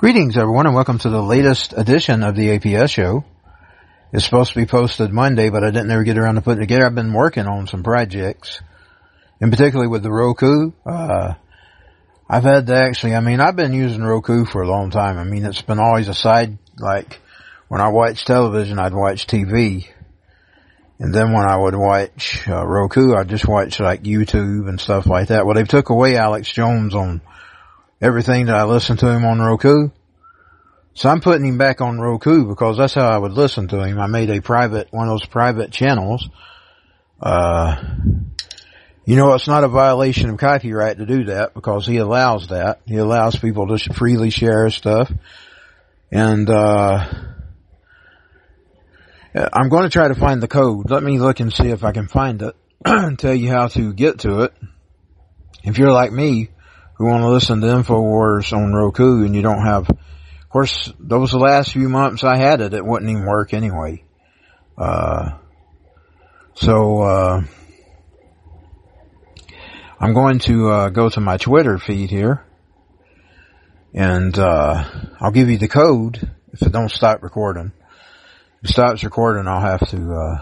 Greetings, everyone, and welcome to the latest edition of the APS show. It's supposed to be posted Monday, but I didn't ever get around to putting it together. I've been working on some projects, and particularly with the Roku. Uh, I've had to actually, I mean, I've been using Roku for a long time. I mean, it's been always a side, like, when I watch television, I'd watch TV. And then when I would watch uh, Roku, I'd just watch like YouTube and stuff like that. Well, they took away Alex Jones on everything that I listen to him on Roku. So I'm putting him back on Roku because that's how I would listen to him. I made a private, one of those private channels. Uh, you know, it's not a violation of copyright to do that because he allows that. He allows people to freely share stuff. And, uh, I'm going to try to find the code. Let me look and see if I can find it and tell you how to get to it. If you're like me, who want to listen to InfoWars on Roku and you don't have, of course, those last few months I had it, it wouldn't even work anyway. Uh, so, uh, I'm going to, uh, go to my Twitter feed here and, uh, I'll give you the code if it don't stop recording If it stops recording, I'll have to, uh,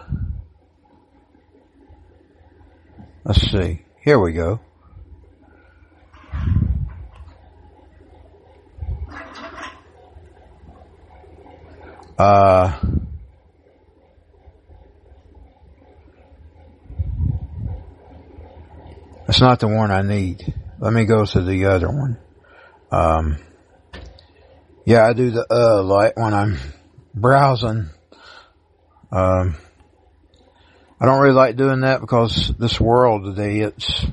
let's see. Here we go. Uh, that's not the one I need. Let me go to the other one. Um, yeah, I do the, uh, light when I'm browsing um, I don't really like doing that because this world today, it's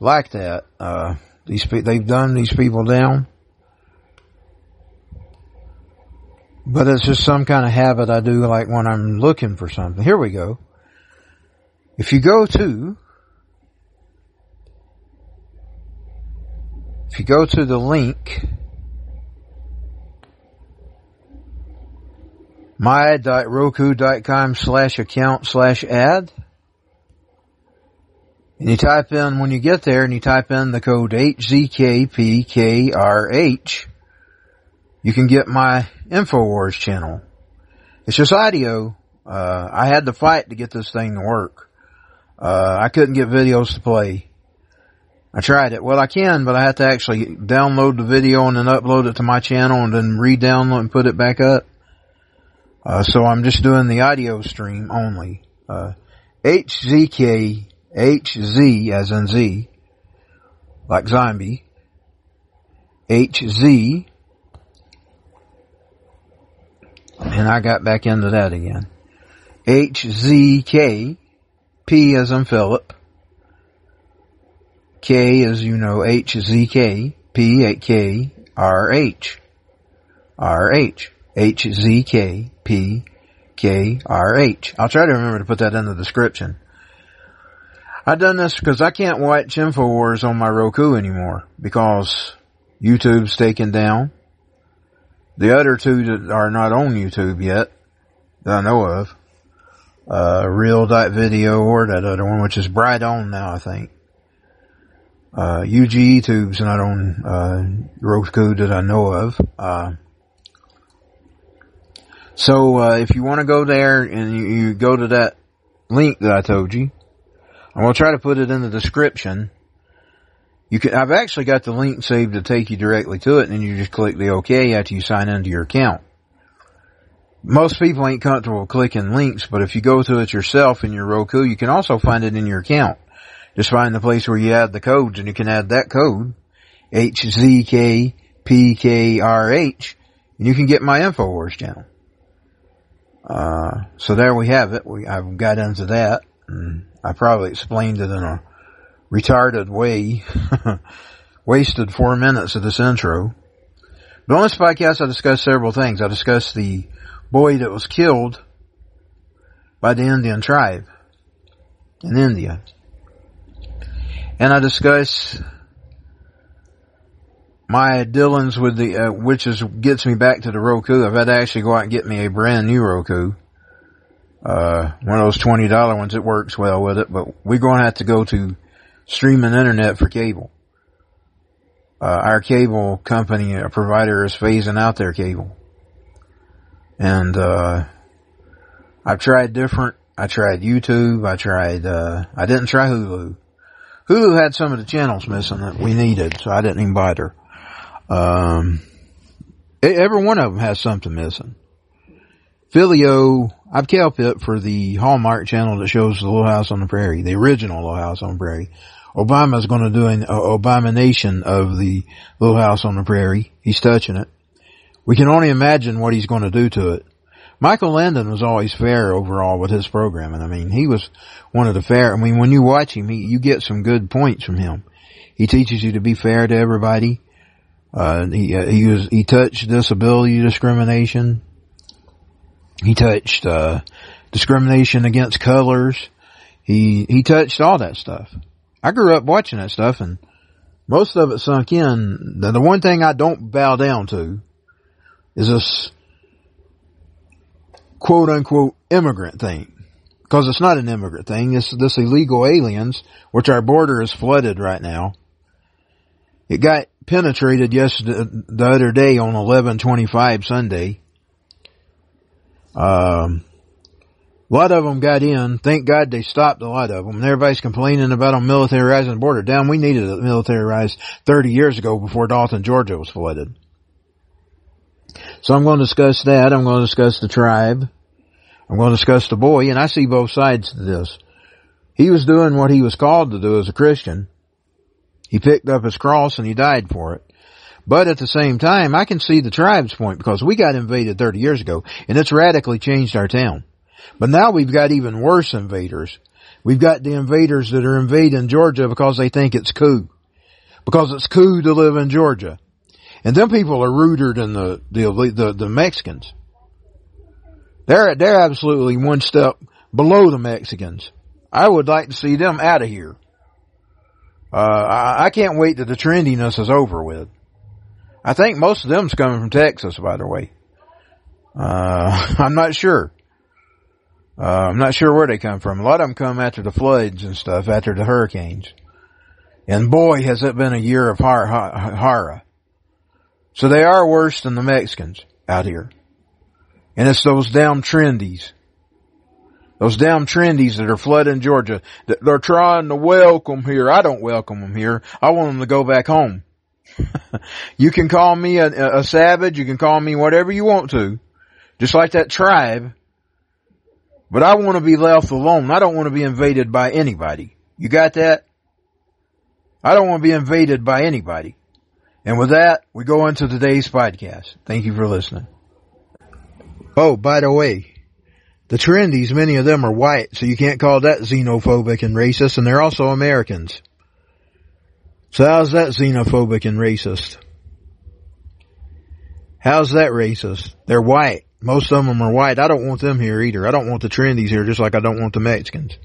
like that. Uh, these they've done these people down. But it's just some kind of habit I do like when I'm looking for something. Here we go. If you go to, if you go to the link my.roku.com slash account slash ad. And you type in, when you get there and you type in the code HZKPKRH, you can get my InfoWars channel. It's just audio. Uh, I had to fight to get this thing to work. Uh, I couldn't get videos to play. I tried it. Well, I can, but I have to actually download the video and then upload it to my channel and then re-download and put it back up. Uh, so I'm just doing the audio stream only. Uh, HZK, HZ as in Z, like zombie, HZ, and I got back into that again. HZK, P as in Philip, K as you know, HZK, P at K, R H, R H. H-Z-K-P-K-R-H. I'll try to remember to put that in the description. I've done this because I can't watch InfoWars on my Roku anymore because YouTube's taken down. The other two that are not on YouTube yet, that I know of, uh, Video or that other one, which is Brighteon now, I think. Uh, UGE Tube's not on, uh, Roku that I know of. Uh, so uh, if you want to go there and you, you, go to that link that I told you, I'm gonna try to put it in the description. You can. I've actually got the link saved to take you directly to it, and then you just click the OK after you sign into your account. Most people ain't comfortable clicking links, but if you go to it yourself in your Roku, you can also find it in your account. Just find the place where you add the codes, and you can add that code HZKPKRH, and you can get my Infowars channel. Uh, so there we have it. We, I've got into that. And I probably explained it in a retarded way. Wasted four minutes of this intro. But on this podcast I discussed several things. I discussed the boy that was killed by the Indian tribe in India. And I discuss my dealings with the, uh, which is, gets me back to the Roku. I've had to actually go out and get me a brand new Roku. Uh, one of those $20 ones, it works well with it, but we're going to have to go to streaming internet for cable. uh, our cable company, a provider, is phasing out their cable. And, uh, I've tried different, I tried YouTube, I tried, uh, I didn't try Hulu. Hulu had some of the channels missing that we needed, so I didn't even bother. Um, every one of them has something missing. Philo, I've kept it for the Hallmark channel that shows the Little House on the Prairie, the original Little House on the Prairie. Obama's going to do an uh, abomination of the Little House on the Prairie. He's touching it. We can only imagine what he's going to do to it. Michael Landon was always fair overall with his programming. I mean, he was one of the fair. I mean, when you watch him, he, you get some good points from him. He teaches you to be fair to everybody. Uh, he, uh, he was, he touched disability discrimination. He touched, uh, discrimination against colors. He, he touched all that stuff. I grew up watching that stuff and most of it sunk in. The, the one thing I don't bow down to is this quote unquote immigrant thing. Cause it's not an immigrant thing. It's this illegal aliens, which our border is flooded right now. It got penetrated yesterday, the other day on 1125 Sunday. Um, a lot of them got in. Thank God they stopped a lot of them. Everybody's complaining about them militarizing the border. Down, we needed it militarized 30 years ago before Dalton, Georgia was flooded. So I'm going to discuss that. I'm going to discuss the tribe. I'm going to discuss the boy, and I see both sides to this. He was doing what he was called to do as a Christian. He picked up his cross and he died for it. But at the same time, I can see the tribe's point because we got invaded 30 years ago and it's radically changed our town. But now we've got even worse invaders. We've got the invaders that are invading Georgia because they think it's cool. Because it's cool to live in Georgia. And them people are ruder than the, the, the, the Mexicans. They're, they're absolutely one step below the Mexicans. I would like to see them out of here. Uh, I, I can't wait that the trendiness is over with. I think most of them's coming from Texas, by the way. Uh, I'm not sure. Uh, I'm not sure where they come from. A lot of them come after the floods and stuff, after the hurricanes. And boy, has it been a year of horror. So they are worse than the Mexicans out here. And it's those damn trendies. Those damn trendies that are flooding Georgia. They're trying to welcome here. I don't welcome them here. I want them to go back home. you can call me a, a savage. You can call me whatever you want to. Just like that tribe. But I want to be left alone. I don't want to be invaded by anybody. You got that? I don't want to be invaded by anybody. And with that, we go into today's podcast. Thank you for listening. Oh, by the way, the trendies, many of them are white, so you can't call that xenophobic and racist, and they're also Americans. So how's that xenophobic and racist? How's that racist? They're white. Most of them are white. I don't want them here either. I don't want the trendies here just like I don't want the Mexicans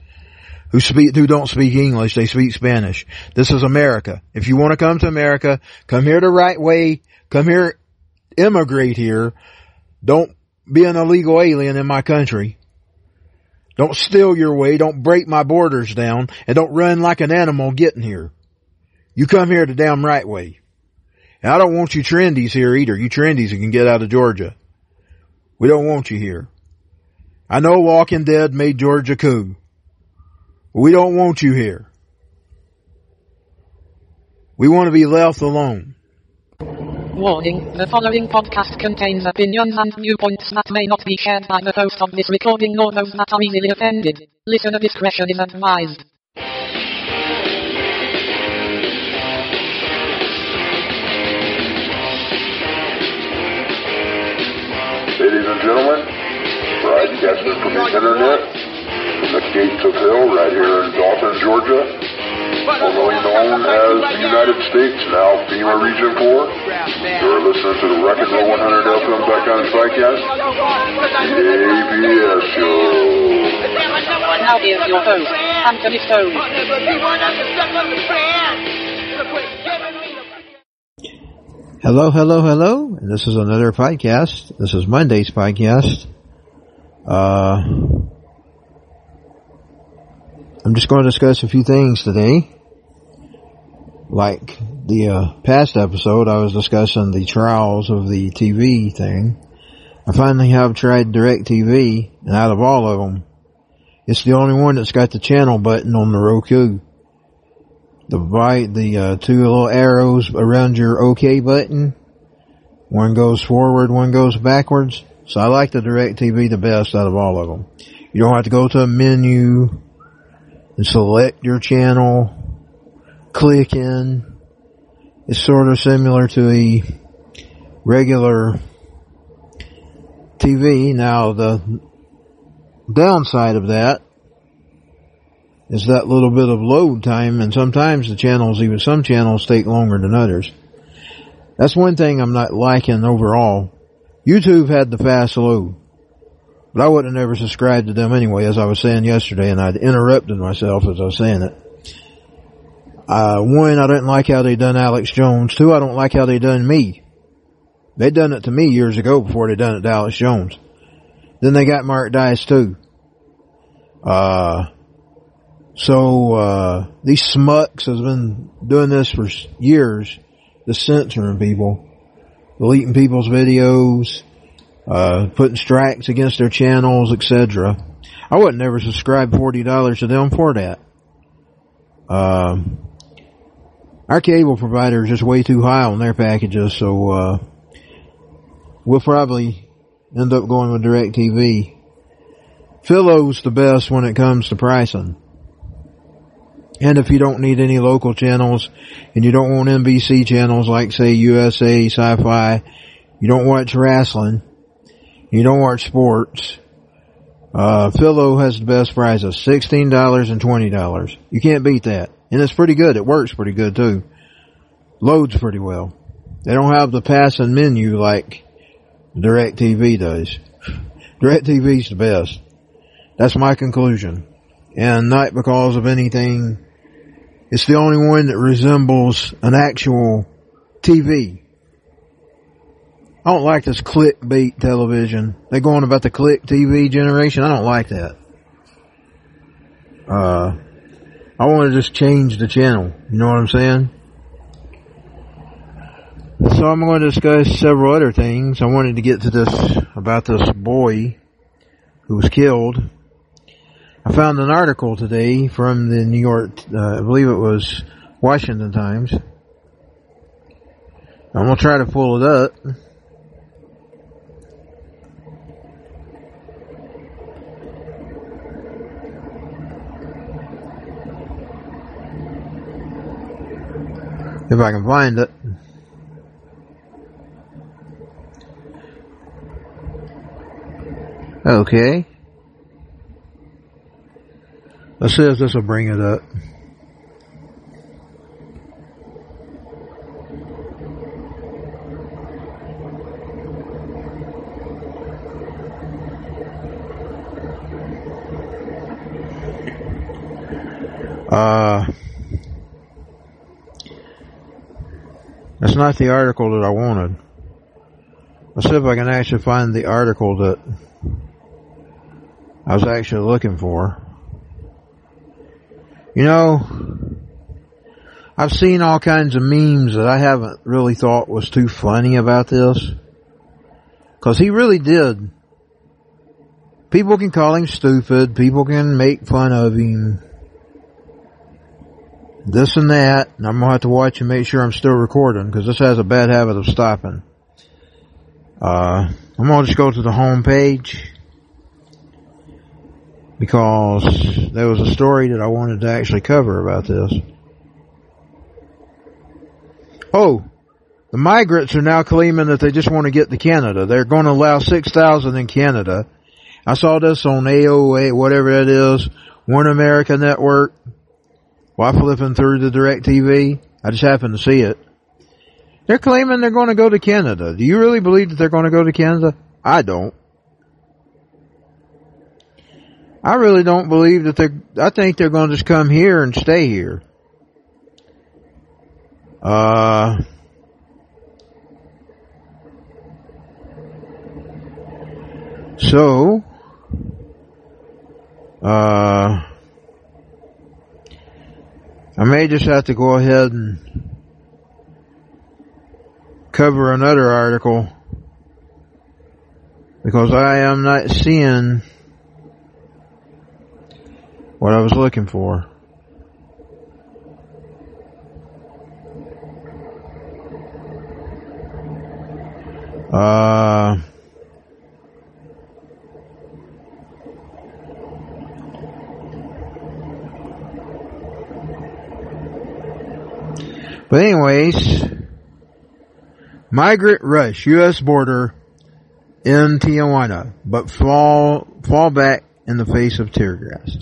who speak, who don't speak English. They speak Spanish. This is America. If you want to come to America, come here the right way. Come here, immigrate here. Don't be an illegal alien in my country. Don't steal your way. Don't break my borders down and don't run like an animal getting here. You come here the damn right way. And I don't want you trendies here either. You trendies can get out of Georgia. We don't want you here. I know Walking Dead made Georgia cool. We don't want you here. We want to be left alone. Warning, the following podcast contains opinions and viewpoints that may not be shared by the host of this recording nor those that are easily offended. Listener discretion is advised. Ladies and gentlemen, broadcasting from the internet from the gates of hell right here in Dalton, Georgia, formerly known as the United States, now FEMA Region 4. You're listening to the Rock and Roll 100 FM Back on Psycast, the APS Show. Now here's your host, Anthony Stone. Hello, hello, hello. And this is another podcast. This is Monday's podcast. Uh, I'm just going to discuss a few things today, like the uh, past episode, I was discussing the trials of the TV thing. I finally have tried DirecTV, and out of all of them, it's the only one that's got the channel button on the Roku. The right, the uh, two little arrows around your OK button. One goes forward, one goes backwards. So I like the DirecTV the best out of all of them. You don't have to go to a menu and select your channel, click in. It's sort of similar to a regular TV. Now the downside of that is that little bit of load time and sometimes the channels, even some channels take longer than others. That's one thing I'm not liking overall. YouTube had the fast load. But I wouldn't have never subscribed to them anyway, as I was saying yesterday, and I'd interrupted myself as I was saying it. Uh, one, I didn't like how they done Alex Jones. Two, I don't like how they done me. They done it to me years ago before they done it to Alex Jones. Then they got Mark Dice too. Uh, so, uh, these smucks has been doing this for years, the censoring people, deleting people's videos, uh, putting strikes against their channels, etc. I would not ever subscribe $40 to them for that. Um, our cable provider is just way too high on their packages, so, uh, we'll probably end up going with DirecTV. Philo's the best when it comes to pricing. And if you don't need any local channels and you don't want NBC channels like say USA, Sci-Fi, you don't watch wrestling, you don't watch sports, uh, Philo has the best prices, $16 and $20. You can't beat that. And it's pretty good. It works pretty good too. Loads pretty well. They don't have the passing menu like DirecTV does. DirecTV's the best. That's my conclusion. And not because of anything. It's the only one that resembles an actual TV. I don't like this clickbait television. They're going about the click TV generation. I don't like that. Uh, I want to just change the channel. You know what I'm saying? So I'm going to discuss several other things. I wanted to get to this about this boy who was killed. I found an article today from the New York, uh, I believe it was Washington Times. I'm going to try to pull it up. If I can find it. Okay. See if this will bring it up. Uh, that's not the article that I wanted. Let's see if I can actually find the article that I was actually looking for. You know, I've seen all kinds of memes that I haven't really thought was too funny about this. Cause he really did. People can call him stupid, people can make fun of him, this and that, and I'm gonna have to watch and make sure I'm still recording, because this has a bad habit of stopping. Uh, I'm gonna just go to the home page because there was a story that I wanted to actually cover about this. Oh, the migrants are now claiming that they just want to get to Canada. They're going to allow 6,000 in Canada. I saw this on AOA, whatever that is, One America Network, while flipping through the DirecTV. I just happened to see it. They're claiming they're going to go to Canada. Do you really believe that they're going to go to Canada? I don't. I really don't believe that they're, I think they're going to just come here and stay here. Uh, so, uh, I may just have to go ahead and cover another article because I am not seeing what I was looking for. Uh, but anyways, migrant rush U.S. border in Tijuana, but fall fall back in the face of tear gas.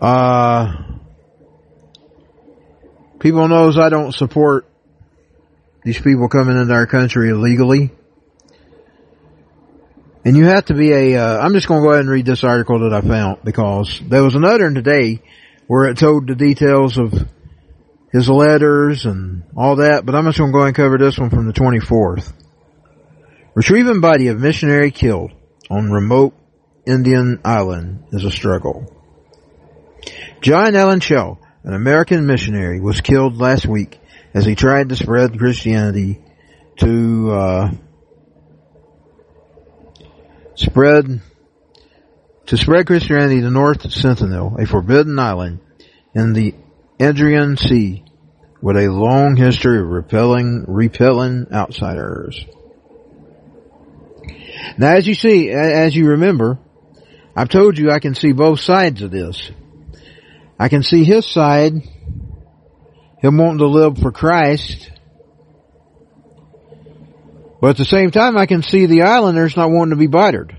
Uh, people knows I don't support these people coming into our country illegally. And you have to be a, uh, I'm just going to go ahead and read this article that I found because there was another today where it told the details of his letters and all that, but I'm just going to go ahead and cover this one from the 24th. Retrieving body of missionary killed on remote Indian island is a struggle. John Allen Chau, an American missionary, was killed last week as he tried to spread Christianity to uh, spread to spread Christianity to North Sentinel, a forbidden island in the Andaman Sea with a long history of repelling repelling outsiders. Now as you see, as you remember, I've told you I can see both sides of this. I can see his side him wanting to live for Christ. But at the same time, I can see the islanders not wanting to be battered.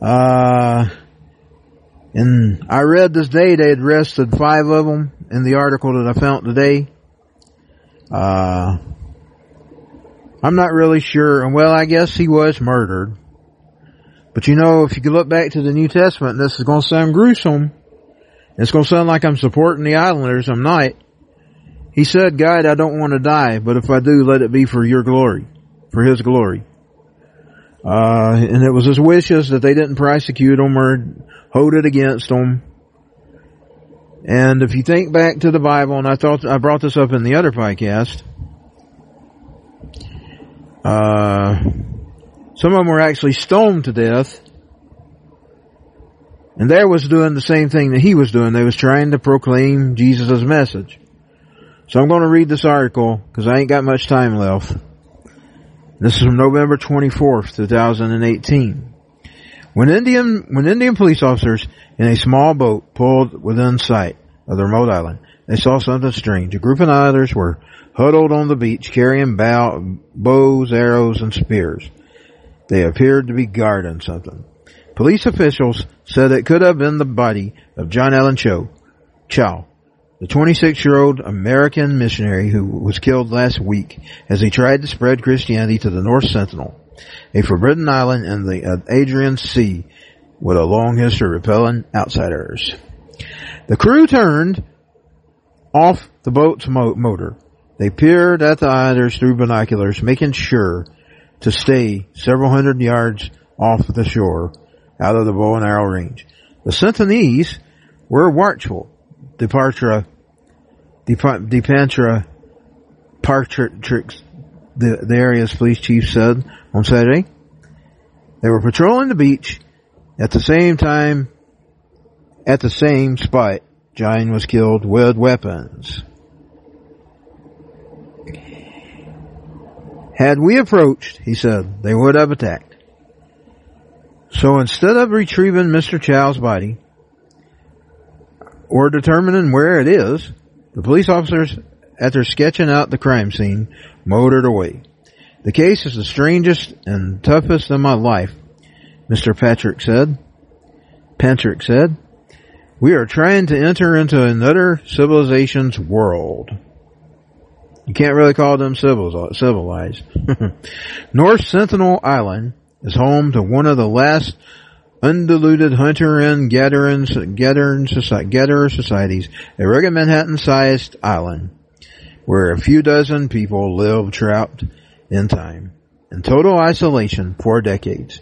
Uh, and I read this day they had arrested five of them in the article that I found today. Uh, I'm not really sure. And well, I guess he was murdered. But you know, if you look back to the New Testament, this is going to sound gruesome. It's going to sound like I'm supporting the Islanders. I'm not. He said, God, I don't want to die, but if I do, let it be for your glory, for his glory. Uh, and it was his wishes that they didn't prosecute him or hold it against him. And if you think back to the Bible, and I thought I brought this up in the other podcast, uh, some of them were actually stoned to death and there was doing the same thing that he was doing. They was trying to proclaim Jesus' message. So I'm going to read this article because I ain't got much time left. This is from November 24th, 2018. When Indian, when Indian police officers in a small boat pulled within sight of the remote island, they saw something strange. A group of others were huddled on the beach carrying bow, bows, arrows, and spears. They appeared to be guarding something. Police officials said it could have been the body of John Allen Cho, Chau, the 26 year old American missionary who was killed last week as he tried to spread Christianity to the North Sentinel, a forbidden island in the Andaman Sea with a long history of repelling outsiders. The crew turned off the boat's motor. They peered at the islanders through binoculars, making sure to stay several hundred yards off the shore out of the bow and arrow range. The Sentinelese were watchful. Departure, Depantra Partrix, the, the area's police chief said on Saturday. They were patrolling the beach at the same time, at the same spot, Jine was killed with weapons. Had we approached, he said, they would have attacked. So instead of retrieving Mr. Chau's body or determining where it is, the police officers, after sketching out the crime scene, motored away. The case is the strangest and toughest in my life, Mr. Patrick said. Patrick said, we are trying to enter into another civilization's world. You can't really call them uh, civilized. North Sentinel Island is home to one of the last undiluted hunter and gathering, gathering, gatherer societies, a rugged Manhattan-sized island where a few dozen people live trapped in time, in total isolation for decades.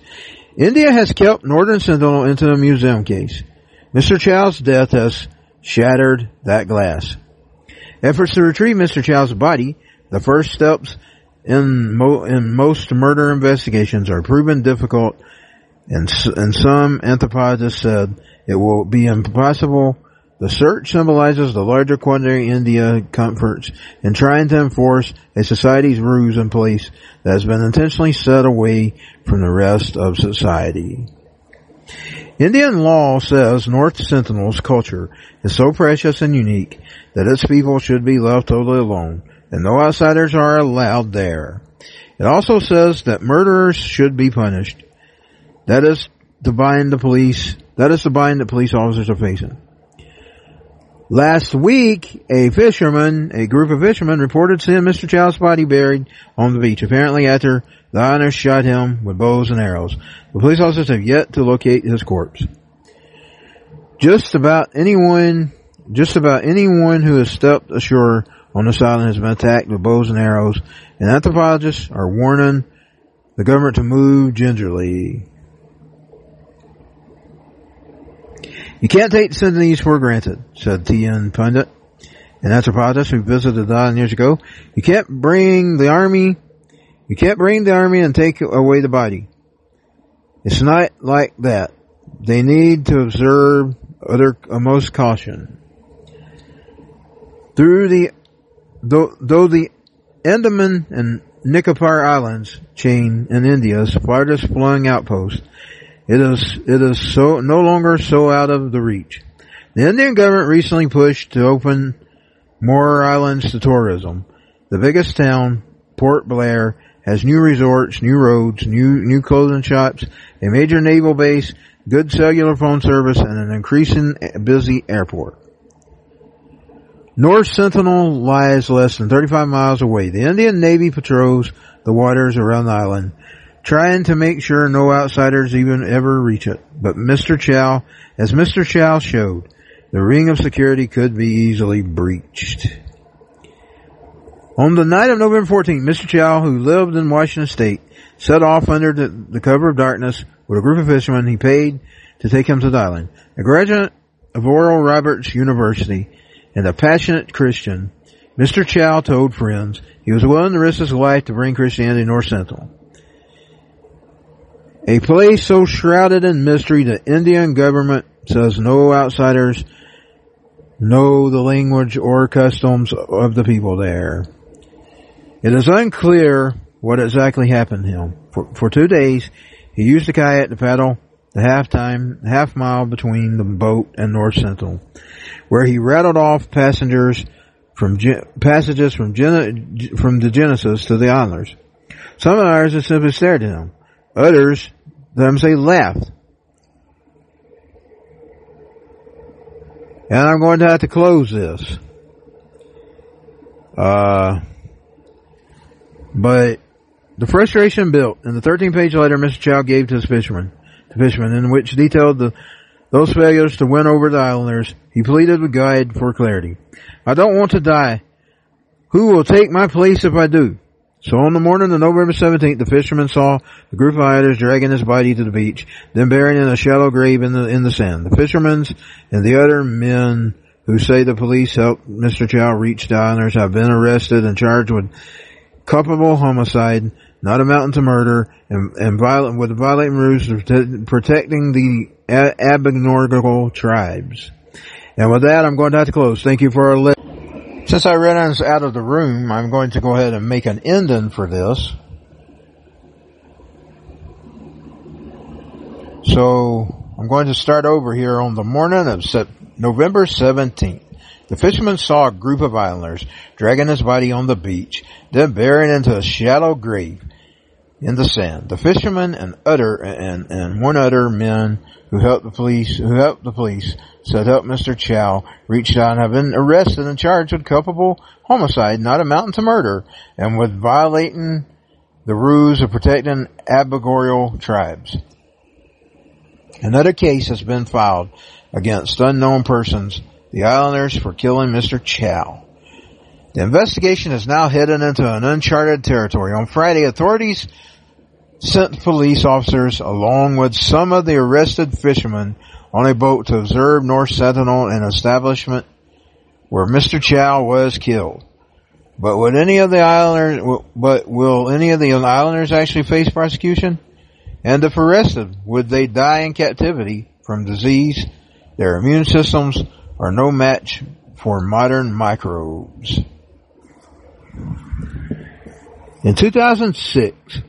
India has kept Northern Sentinel into a museum case. Mr. Chau's death has shattered that glass. Efforts to retrieve Mr. Chau's body, the first steps in, mo- in most murder investigations are proven difficult and, and some anthropologists said it will be impossible. The search symbolizes the larger quandary India comforts in trying to enforce a society's rules in place that has been intentionally set away from the rest of society. Indian law says North Sentinel's culture is so precious and unique that its people should be left totally alone and no outsiders are allowed there. It also says that murderers should be punished. That is the bind the police, that is the bind that police officers are facing. Last week, a fisherman, a group of fishermen reported seeing Mr. Chau's body buried on the beach, apparently after the islanders shot him with bows and arrows. The police officers have yet to locate his corpse. Just about anyone, just about anyone who has stepped ashore on this island has been attacked with bows and arrows, and anthropologists are warning the government to move gingerly. You can't take the Sudanese for granted, said T.N. Pandit, an anthropologist who visited the island years ago. You can't bring the army, you can't bring the army and take away the body. It's not like that. They need to observe other most caution. Through the though, though the Andaman and Nicobar Islands chain in India's farthest flung outpost, it is it is so no longer so out of the reach. The Indian government recently pushed to open more islands to tourism. The biggest town, Port Blair, has new resorts, new roads, new new clothing shops, a major naval base, good cellular phone service, and an increasing eh, busy airport. North Sentinel lies less than 35 miles away. The Indian Navy patrols the waters around the island, trying to make sure no outsiders even ever reach it. But Mr. Chau, as Mr. Chau showed, the ring of security could be easily breached. On the night of November 14th, Mr. Chau, who lived in Washington State, set off under the, the cover of darkness with a group of fishermen he paid to take him to the island. A graduate of Oral Roberts University, and a passionate Christian, Mr. Chau told friends he was willing to risk his life to bring Christianity to North Sentinel. A place so shrouded in mystery the Indian government says no outsiders know the language or customs of the people there. It is unclear what exactly happened to him. For, for two days, he used the kayak to paddle the half time, half mile between the boat and North Sentinel where he rattled off passengers from passages from Gen- from the Genesis to the Islanders. Some others just simply stared at him. Others, them say, laughed. And I'm going to have to close this. Uh, but the frustration built in the 13 page letter Mr. Chau gave to his fisherman, the fisherman, in which detailed the those failures to win over the Islanders, he pleaded with God for clarity. I don't want to die. Who will take my place if I do? So on the morning of November 17th, the fisherman saw the group of islanders dragging his body to the beach, then burying in a shallow grave in the, in the sand. The fishermen and the other men who say the police helped Mr. Chau reach the islanders have been arrested and charged with culpable homicide, not amounting to murder, and, and violent, with violating rules protecting the Aboriginal tribes. And with that, I'm going to have to close. Thank you for our listen. Since I ran out of the room, I'm going to go ahead and make an ending for this. So, I'm going to start over here on the morning of November 17th. The fisherman saw a group of islanders dragging his body on the beach, then burying into a shallow grave in the sand. The fisherman and other and, and one other men who helped the police, who helped the police, said help Mr. Chau reached out and have been arrested and charged with culpable homicide, not amounting to murder, and with violating the rules of protecting Aboriginal tribes. Another case has been filed against unknown persons, the islanders, for killing Mr. Chau. The investigation is now headed into an uncharted territory. On Friday, authorities sent police officers along with some of the arrested fishermen on a boat to observe North Sentinel, an establishment where Mr. Chau was killed. But would any of the islanders, but will any of the islanders actually face prosecution? And if arrested, would they die in captivity from disease? Their immune systems are no match for modern microbes. In 2006,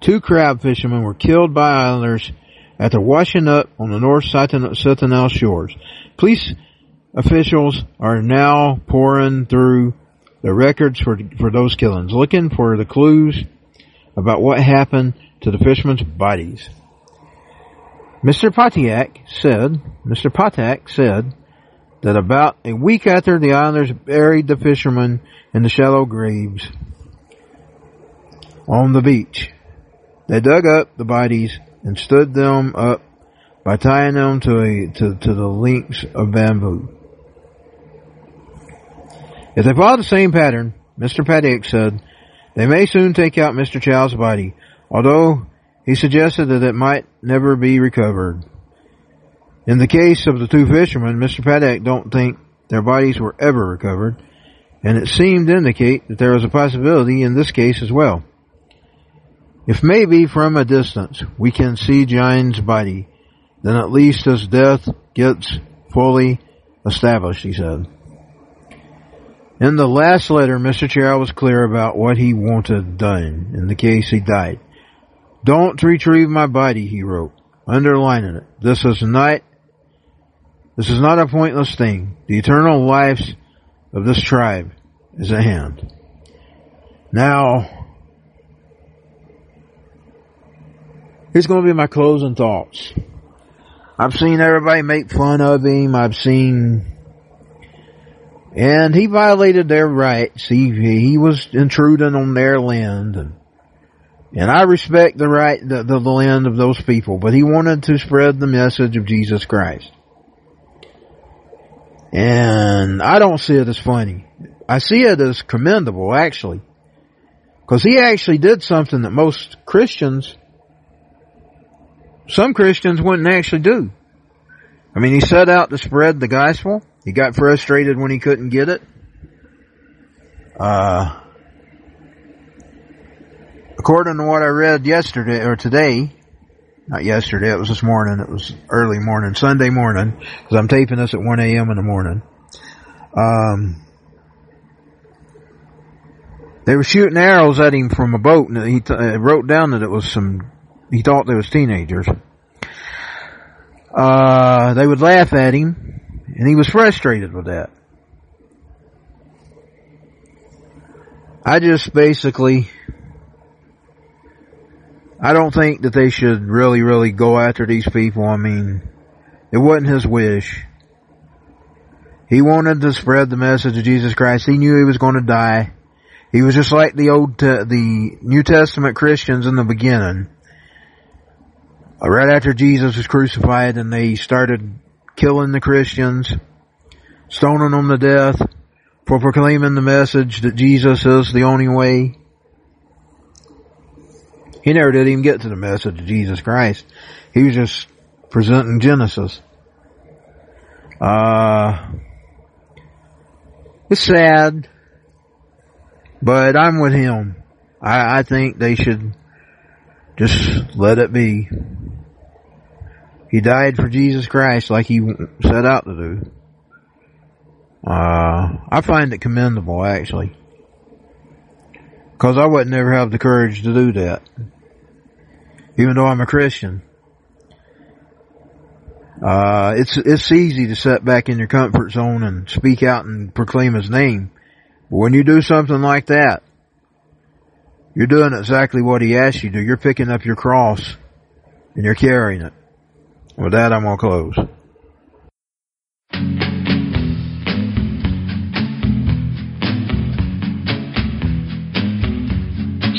two crab fishermen were killed by islanders after washing up on the North Sentinel shores. Police officials are now pouring through the records for, for those killings, looking for the clues about what happened to the fishermen's bodies. Mr. Patiak said, Mr. Patak said that about a week after the islanders buried the fishermen in the shallow graves on the beach, they dug up the bodies and stood them up by tying them to a, to, to the links of bamboo. If they follow the same pattern, Mr. Paddock said, they may soon take out Mr. Chau's body, although he suggested that it might never be recovered. In the case of the two fishermen, Mr. Paddock don't think their bodies were ever recovered, and it seemed to indicate that there was a possibility in this case as well. If maybe from a distance we can see Jine's body, then at least his death gets fully established, he said. In the last letter, Mr. Chau was clear about what he wanted done in the case he died. Don't retrieve my body, he wrote, underlining it. This is not, this is not a pointless thing. The eternal lives of this tribe is at hand. Now, here's going to be my closing thoughts. I've seen everybody make fun of him. I've seen and he violated their rights. He, he was intruding on their land. And, and I respect the right, the, the land of those people, but he wanted to spread the message of Jesus Christ. And I don't see it as funny. I see it as commendable, actually. Cause he actually did something that most Christians, some Christians wouldn't actually do. I mean, he set out to spread the gospel. He got frustrated when he couldn't get it. Uh, according to what I read yesterday or today, not yesterday, it was this morning, it was early morning, Sunday morning, because I'm taping this at 1 a.m. in the morning. Um, they were shooting arrows at him from a boat, and he uh, wrote down that it was some, he thought they was teenagers. Uh, they would laugh at him, and he was frustrated with that. I just basically, I don't think that they should really, really go after these people. I mean, it wasn't his wish. He wanted to spread the message of Jesus Christ. He knew he was going to die. He was just like the old, uh, the New Testament Christians in the beginning. Uh, right after Jesus was crucified and they started killing the Christians, stoning them to death for proclaiming the message that Jesus is the only way. He never did even get to the message of Jesus Christ. He was just presenting Genesis. Uh, it's sad, but I'm with him. I, I think they should just let it be. He died for Jesus Christ like he set out to do. Uh, I find it commendable actually. Cause I would never have the courage to do that. Even though I'm a Christian. Uh, it's, it's easy to sit back in your comfort zone and speak out and proclaim his name. But when you do something like that, you're doing exactly what he asked you to. You're picking up your cross and you're carrying it. With that, I'm going to close.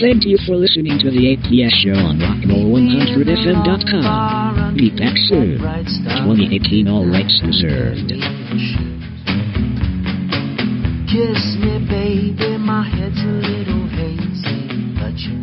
Thank you for listening to the APS show on Rockmore100FM.com. Be back soon. 2018 all rights reserved. Kiss me, baby, my head's a little hazy, but you